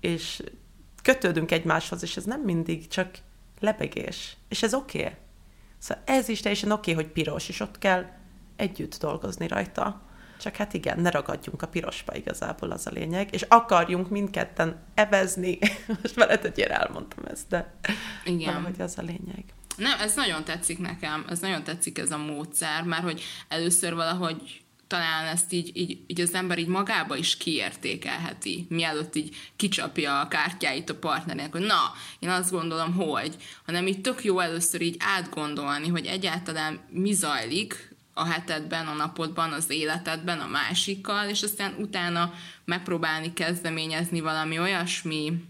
és kötődünk egymáshoz, és ez nem mindig csak lebegés. És ez oké. Okay. Szóval ez is teljesen oké, okay, hogy piros, és ott kell együtt dolgozni rajta. Csak hát igen, ne ragadjunk a pirosba igazából az a lényeg, és akarjunk mindketten evezni. Most hogy én elmondtam ezt, de Igen. valahogy az a lényeg. Nem, ez nagyon tetszik nekem, ez nagyon tetszik ez a módszer, mert hogy először valahogy talán ezt így, így, így az ember így magába is kiértékelheti, mielőtt így kicsapja a kártyáit a partnerének, hogy na, én azt gondolom, hogy, hanem így tök jó először így átgondolni, hogy egyáltalán mi zajlik a hetedben, a napodban, az életedben, a másikkal, és aztán utána megpróbálni kezdeményezni valami olyasmi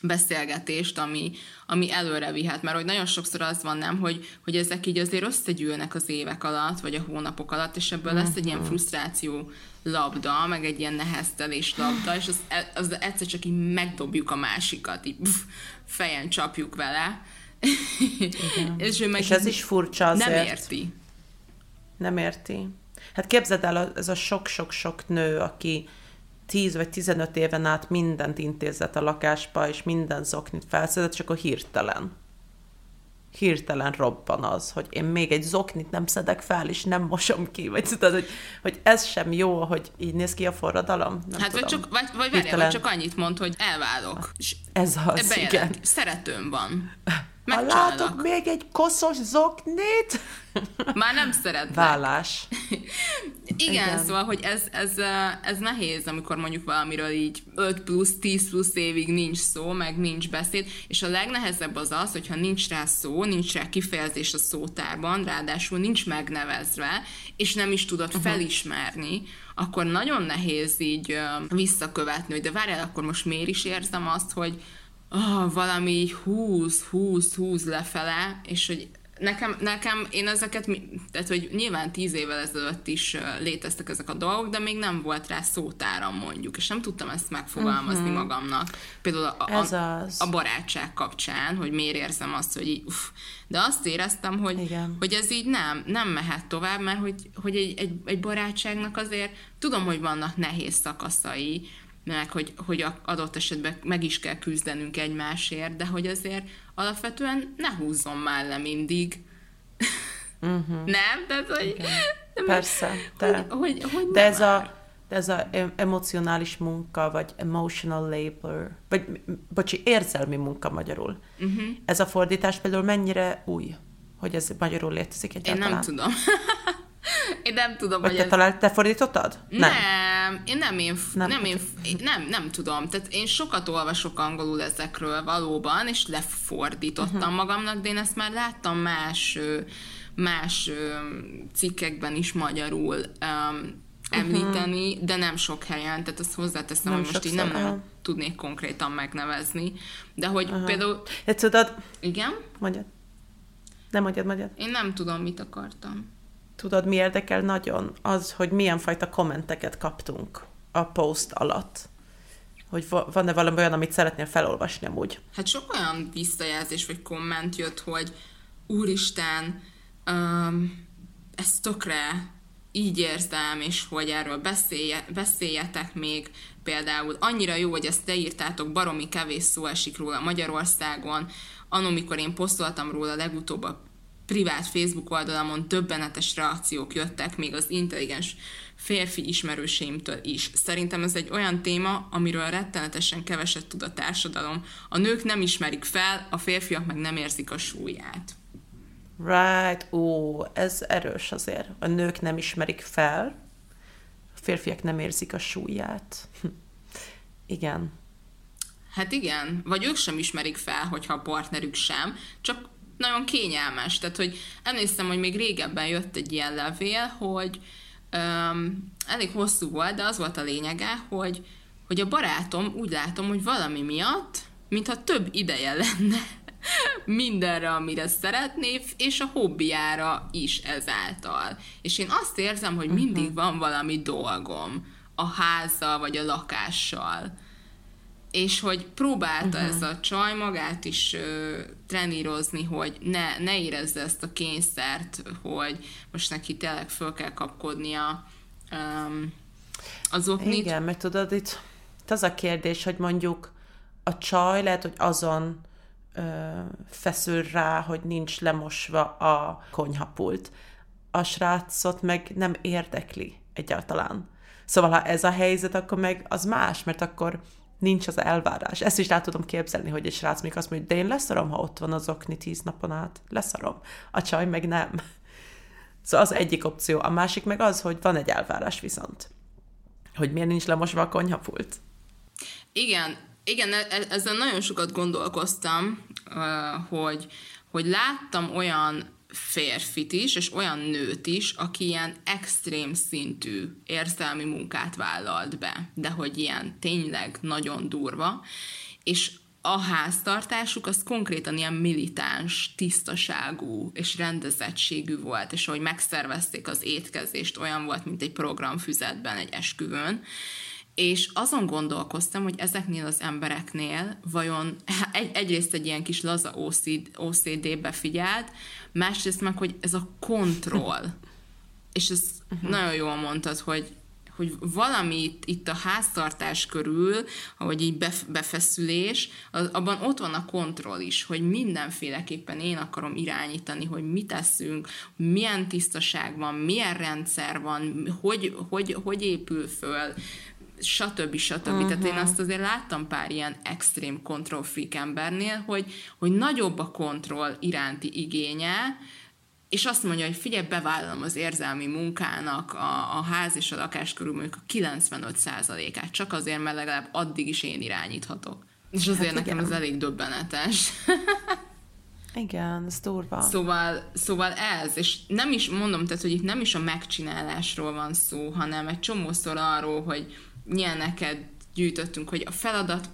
beszélgetést, ami, ami előre vihet. Mert hogy nagyon sokszor az van, nem, hogy, hogy ezek így azért összegyűlnek az évek alatt, vagy a hónapok alatt, és ebből lesz egy ilyen frusztráció labda, meg egy ilyen neheztelés labda, és az, az egyszer csak így megdobjuk a másikat, így pff, fejen csapjuk vele. és, ő meg És ez is furcsa azért. nem érti. Nem érti. Hát képzeld el, ez a sok-sok-sok nő, aki 10 vagy 15 éven át mindent intézett a lakásba, és minden zoknit felszedett, csak a hirtelen. hirtelen robban az, hogy én még egy zoknit nem szedek fel, és nem mosom ki, vagy tudod, hogy, hogy ez sem jó, hogy így néz ki a forradalom. Nem hát tudom. vagy csak, vagy, vagy várjál, vagy csak annyit mond, hogy elválok. És ez az, igen. Szeretőm van. Ha látok még egy koszos zoknit, már nem szeretlek. Vállás. Igen, Igen, szóval, hogy ez, ez, ez nehéz, amikor mondjuk valamiről így 5 plusz, 10 plusz évig nincs szó, meg nincs beszéd, és a legnehezebb az az, hogyha nincs rá szó, nincs rá kifejezés a szótárban, ráadásul nincs megnevezve, és nem is tudod uh-huh. felismerni, akkor nagyon nehéz így visszakövetni, hogy de várjál, akkor most miért is érzem azt, hogy oh, valami húz, húz, húz lefele, és hogy nekem, nekem én ezeket, tehát hogy nyilván tíz évvel ezelőtt is léteztek ezek a dolgok, de még nem volt rá szótáram mondjuk, és nem tudtam ezt megfogalmazni uh-huh. magamnak. Például a, a, Ez az. a barátság kapcsán, hogy miért érzem azt, hogy így, uff, de azt éreztem, hogy, Igen. hogy ez így nem, nem mehet tovább, mert hogy, hogy egy, egy, egy barátságnak azért tudom, hogy vannak nehéz szakaszai, meg hogy, hogy adott esetben meg is kell küzdenünk egymásért, de hogy azért alapvetően ne húzzon már le mindig. Uh-huh. nem? Tehát, hogy... Nem, Persze. De, hogy, hogy, hogy de ez a, de ez a emocionális munka, vagy emotional labor, vagy, bocsi, érzelmi munka magyarul. Uh-huh. Ez a fordítás például mennyire új, hogy ez magyarul létezik egyáltalán? Én nem tudom. Én nem tudom, Vagy hogy te, ez... talált, te fordítottad? Nem. nem. Én nem, én, nem, nem, én, nem, nem tudom. Tehát én sokat olvasok angolul ezekről valóban, és lefordítottam uh-huh. magamnak, de én ezt már láttam más, más cikkekben is magyarul um, említeni, uh-huh. de nem sok helyen, tehát azt hozzáteszem, nem hogy most így nem, nem tudnék konkrétan megnevezni. De hogy uh-huh. például... Te tudod? Igen? Mondjad. Nem mondjad, mondjad. Én nem tudom, mit akartam. Tudod, mi érdekel nagyon? Az, hogy milyen fajta kommenteket kaptunk a post alatt. Hogy van-e valami olyan, amit szeretnél felolvasni amúgy? Hát sok olyan visszajelzés vagy komment jött, hogy úristen, um, ez tökre így érzem, és hogy erről beszélje, beszéljetek még. Például annyira jó, hogy ezt te írtátok, baromi kevés szó esik róla Magyarországon. Anomikor én posztoltam róla legutóbb a privát Facebook oldalamon döbbenetes reakciók jöttek még az intelligens férfi ismerőseimtől is. Szerintem ez egy olyan téma, amiről rettenetesen keveset tud a társadalom. A nők nem ismerik fel, a férfiak meg nem érzik a súlyát. Right, ó, ez erős azért. A nők nem ismerik fel, a férfiak nem érzik a súlyát. igen. Hát igen, vagy ők sem ismerik fel, hogyha a partnerük sem, csak nagyon kényelmes. Tehát, hogy emlékszem, hogy még régebben jött egy ilyen levél, hogy um, elég hosszú volt, de az volt a lényege, hogy, hogy a barátom úgy látom, hogy valami miatt, mintha több ideje lenne mindenre, amire szeretné, és a hobbiára is ezáltal. És én azt érzem, hogy mindig uh-huh. van valami dolgom a házzal vagy a lakással és hogy próbálta uh-huh. ez a csaj magát is ö, trenírozni, hogy ne, ne érezze ezt a kényszert, hogy most neki tényleg föl kell kapkodnia um, az oknit. Igen, mert tudod, itt, az a kérdés, hogy mondjuk a csaj lehet, hogy azon ö, feszül rá, hogy nincs lemosva a konyhapult. A srácot meg nem érdekli egyáltalán. Szóval, ha ez a helyzet, akkor meg az más, mert akkor nincs az elvárás. Ezt is rá tudom képzelni, hogy egy srác még azt mondja, de én leszarom, ha ott van az okni tíz napon át. Leszarom. A csaj meg nem. Szóval az egyik opció. A másik meg az, hogy van egy elvárás viszont. Hogy miért nincs lemosva a konyhapult. Igen, igen, e-, e-, ezzel nagyon sokat gondolkoztam, hogy, hogy láttam olyan férfit is, és olyan nőt is, aki ilyen extrém szintű érzelmi munkát vállalt be, de hogy ilyen tényleg nagyon durva, és a háztartásuk az konkrétan ilyen militáns, tisztaságú és rendezettségű volt, és ahogy megszervezték az étkezést, olyan volt, mint egy programfüzetben egy esküvőn, és azon gondolkoztam, hogy ezeknél az embereknél vajon egy, egyrészt egy ilyen kis laza OCD, OCD-be figyelt, másrészt meg, hogy ez a kontroll, és ez uh-huh. nagyon jól mondtad, hogy, hogy valamit itt a háztartás körül, ahogy így befeszülés, az, abban ott van a kontroll is, hogy mindenféleképpen én akarom irányítani, hogy mit teszünk, milyen tisztaság van, milyen rendszer van, hogy, hogy, hogy épül föl, stb. stb. Uh-huh. Tehát én azt azért láttam pár ilyen extrém control freak embernél, hogy, hogy nagyobb a kontroll iránti igénye, és azt mondja, hogy figyelj, bevállalom az érzelmi munkának a, a ház és a lakás körül mondjuk a 95%-át, csak azért, mert legalább addig is én irányíthatok. És azért hát nekem ez elég döbbenetes. Igen, ez durva. Szóval, szóval ez, és nem is mondom, tehát, hogy itt nem is a megcsinálásról van szó, hanem egy csomószor arról, hogy neked gyűjtöttünk, hogy a feladat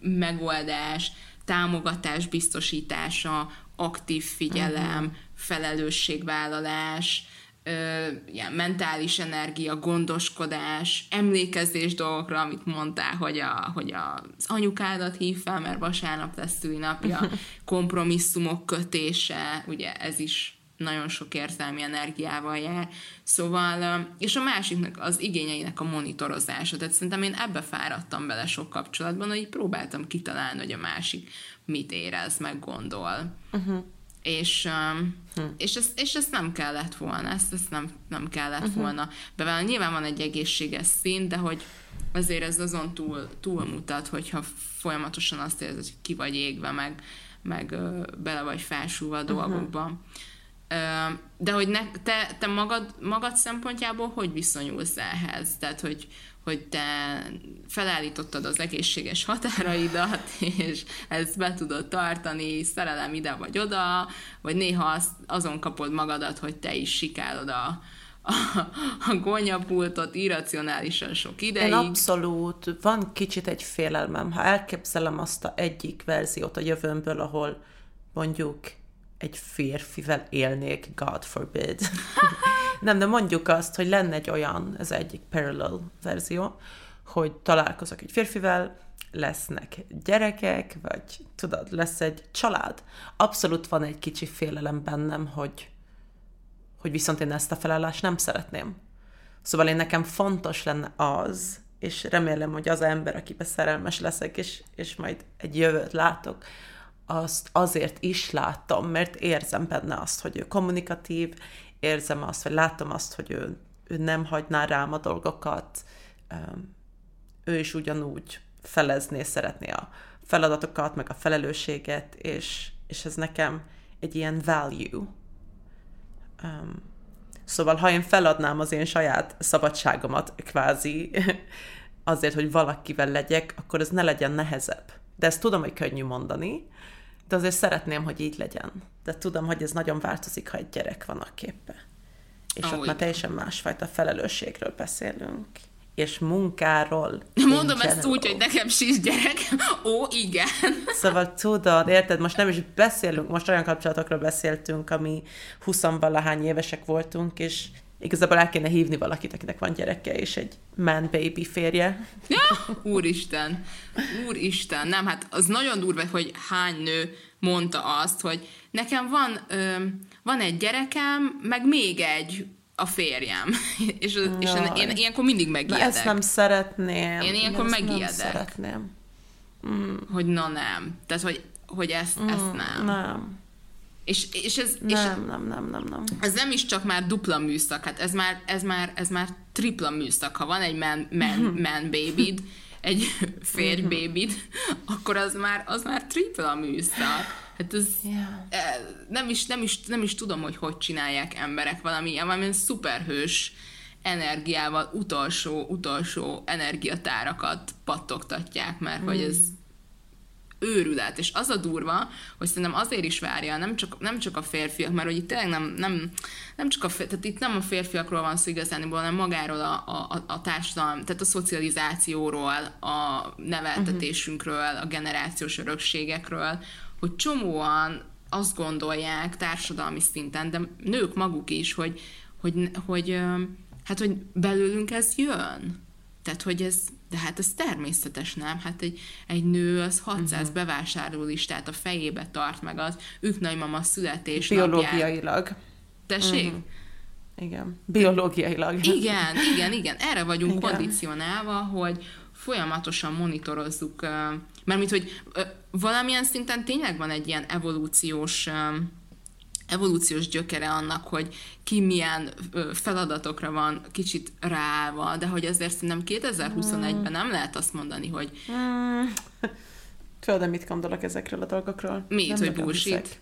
megoldás, támogatás biztosítása, aktív figyelem, uh-huh. felelősségvállalás, ö, ilyen mentális energia, gondoskodás, emlékezés dolgokra, amit mondtál, hogy, a, hogy az anyukádat hív fel, mert vasárnap lesz szülinapja, kompromisszumok kötése, ugye ez is nagyon sok érzelmi energiával jár. Szóval, és a másiknak az igényeinek a monitorozása. Tehát szerintem én ebbe fáradtam bele sok kapcsolatban, hogy próbáltam kitalálni, hogy a másik mit érez, meg gondol. Uh-huh. És, uh-huh. és, ezt, és ezt nem kellett volna, ezt, ezt nem, nem kellett uh-huh. volna bevállalni. Nyilván van egy egészséges szint, de hogy azért ez azon túl, túlmutat, hogyha folyamatosan azt érzed, hogy ki vagy égve, meg, meg bele vagy felsúlva a uh-huh. De hogy ne, te, te magad, magad szempontjából hogy viszonyulsz ehhez? Tehát, hogy, hogy te felállítottad az egészséges határaidat, és ezt be tudod tartani, szerelem ide vagy oda, vagy néha azt, azon kapod magadat, hogy te is sikálod a, a, a gonyapultot irracionálisan sok ideig. Én abszolút, van kicsit egy félelmem, ha elképzelem azt a egyik verziót a jövőmből, ahol mondjuk egy férfivel élnék, God forbid. nem, de mondjuk azt, hogy lenne egy olyan, ez egyik parallel verzió, hogy találkozok egy férfivel, lesznek gyerekek, vagy tudod, lesz egy család. Abszolút van egy kicsi félelem bennem, hogy, hogy viszont én ezt a felállást nem szeretném. Szóval én nekem fontos lenne az, és remélem, hogy az ember, akibe szerelmes leszek, és, és majd egy jövőt látok, azt azért is látom, mert érzem benne azt, hogy ő kommunikatív, érzem azt, vagy látom azt, hogy ő, ő nem hagyná rám a dolgokat, ő is ugyanúgy felezné, szeretné a feladatokat, meg a felelősséget, és, és ez nekem egy ilyen value. Um, szóval, ha én feladnám az én saját szabadságomat kvázi azért, hogy valakivel legyek, akkor ez ne legyen nehezebb. De ezt tudom, hogy könnyű mondani, de azért szeretném, hogy így legyen. De tudom, hogy ez nagyon változik, ha egy gyerek van a képe. És oh, ott már teljesen másfajta felelősségről beszélünk. És munkáról. Mondom ezt úgy, hogy nekem sincs gyerek. Ó, igen. Szóval tudod, érted, most nem is beszélünk, most olyan kapcsolatokról beszéltünk, ami 20 valahány évesek voltunk, és igazából el kéne hívni valakit, akinek van gyereke, és egy man baby férje. Ja, úristen, úristen, nem, hát az nagyon durva, hogy hány nő mondta azt, hogy nekem van, ö, van egy gyerekem, meg még egy a férjem. és, és én, én ilyenkor mindig megijedek. Na, ezt nem szeretném. Én ilyenkor én megijedek. Nem szeretném. Mm. Hogy na nem. Tehát, hogy, hogy ezt, mm, ezt nem. Nem. És, és ez, nem, és nem, nem, nem, nem. Ez nem is csak már dupla műszak, hát ez már, ez már, ez már tripla műszak. Ha van egy man, man, man babyd, egy férj mhm. babyd, akkor az már, az már tripla műszak. Hát ez yeah. nem, is, nem, is, nem is tudom, hogy hogy csinálják emberek valami, valami szuperhős energiával utolsó, utolsó energiatárakat pattogtatják, mert mm. hogy ez őrület, és az a durva, hogy szerintem azért is várja, nem csak, nem csak a férfiak, mert hogy itt tényleg nem, nem, nem csak a, tehát itt nem a férfiakról van szó igazán, hanem magáról a, a, a társadalom, tehát a szocializációról, a neveltetésünkről, a generációs örökségekről, hogy csomóan azt gondolják társadalmi szinten, de nők maguk is, hogy, hogy, hogy hát, hogy belőlünk ez jön. Tehát, hogy ez, de hát ez természetes, nem? Hát egy, egy nő az 600 uh-huh. Mhm. bevásárló listát a fejébe tart meg az ők nagymama születés Biológiailag. Tessék? Uh-huh. Igen, biológiailag. Igen, igen, igen. Erre vagyunk igen. kondicionálva, hogy folyamatosan monitorozzuk, mert mint hogy valamilyen szinten tényleg van egy ilyen evolúciós evolúciós gyökere annak, hogy ki milyen feladatokra van kicsit ráva, de hogy azért szerintem 2021-ben nem lehet azt mondani, hogy... Hmm. Tudod, mit gondolok ezekről a dolgokról? Mit, hogy bullshit?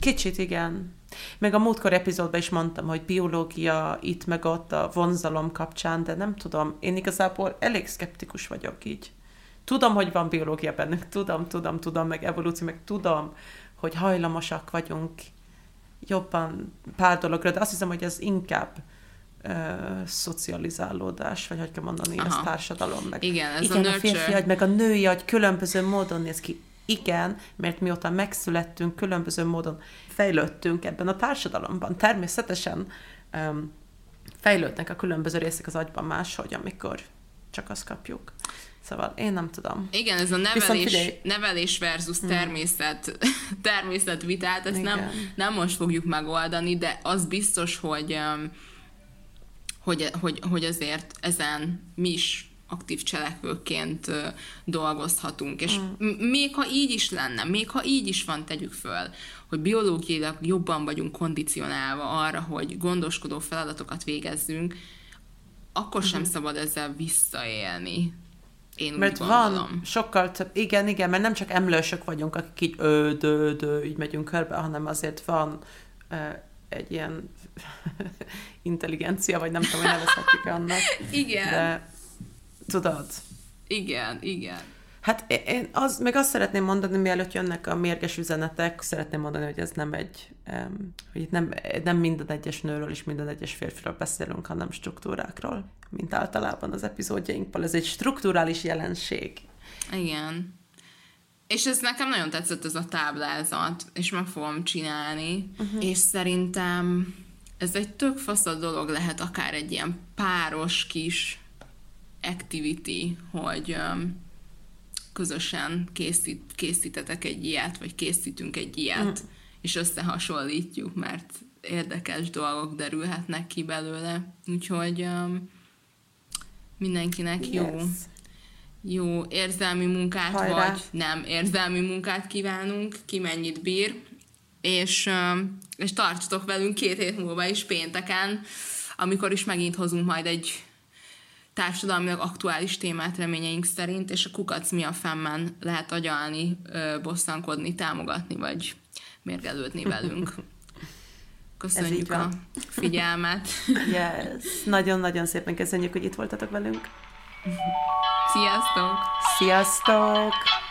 Kicsit, igen. Meg a múltkor epizódban is mondtam, hogy biológia itt meg ott a vonzalom kapcsán, de nem tudom, én igazából elég szkeptikus vagyok így. Tudom, hogy van biológia bennünk, tudom, tudom, tudom, meg evolúció, meg tudom, hogy hajlamosak vagyunk jobban pár dologra, de azt hiszem, hogy ez inkább ö, szocializálódás, vagy hogy kell mondani, Aha. ez társadalom. Meg, igen, ez igen, a, a férfi agy, meg a női agy különböző módon néz ki. Igen, mert mióta megszülettünk, különböző módon fejlődtünk ebben a társadalomban. Természetesen um, fejlődnek a különböző részek az agyban máshogy, amikor csak azt kapjuk. Szóval én nem tudom. Igen, ez a nevelés, nevelés versus hmm. természet, hmm. természet vitát, ezt nem, nem most fogjuk megoldani, de az biztos, hogy, hogy, hogy, hogy azért ezen mi is aktív cselekvőként dolgozhatunk. És mm. még ha így is lenne, még ha így is van, tegyük föl, hogy biológiailag jobban vagyunk kondicionálva arra, hogy gondoskodó feladatokat végezzünk, akkor sem mm. szabad ezzel visszaélni. Én mert van sokkal több, igen, igen, mert nem csak emlősök vagyunk, akik így ö, dö, dö, így megyünk körbe, hanem azért van ö, egy ilyen intelligencia, vagy nem tudom, hogy nevezhetjük annak. igen. De tudod. Igen, igen. Hát én az, meg azt szeretném mondani, mielőtt jönnek a mérges üzenetek, szeretném mondani, hogy ez nem egy, hogy itt nem, nem minden egyes nőről és minden egyes férfiról beszélünk, hanem struktúrákról, mint általában az epizódjainkból. Ez egy strukturális jelenség. Igen. És ez nekem nagyon tetszett ez a táblázat, és meg fogom csinálni, uh-huh. és szerintem ez egy tök fasz a dolog lehet, akár egy ilyen páros kis activity, hogy um, közösen készít, készítetek egy ilyet, vagy készítünk egy ilyet, mm. és összehasonlítjuk, mert érdekes dolgok derülhetnek ki belőle. Úgyhogy um, mindenkinek yes. jó jó érzelmi munkát, Hajrá. vagy nem érzelmi munkát kívánunk, ki mennyit bír, és, um, és tartsatok velünk két hét múlva is pénteken, amikor is megint hozunk majd egy társadalmilag aktuális témát reményeink szerint, és a kukac mi a femmen lehet agyalni, bosszankodni, támogatni, vagy mérgelődni velünk. Köszönjük a figyelmet. Yes. Nagyon-nagyon szépen köszönjük, hogy itt voltatok velünk. Sziasztok! Sziasztok!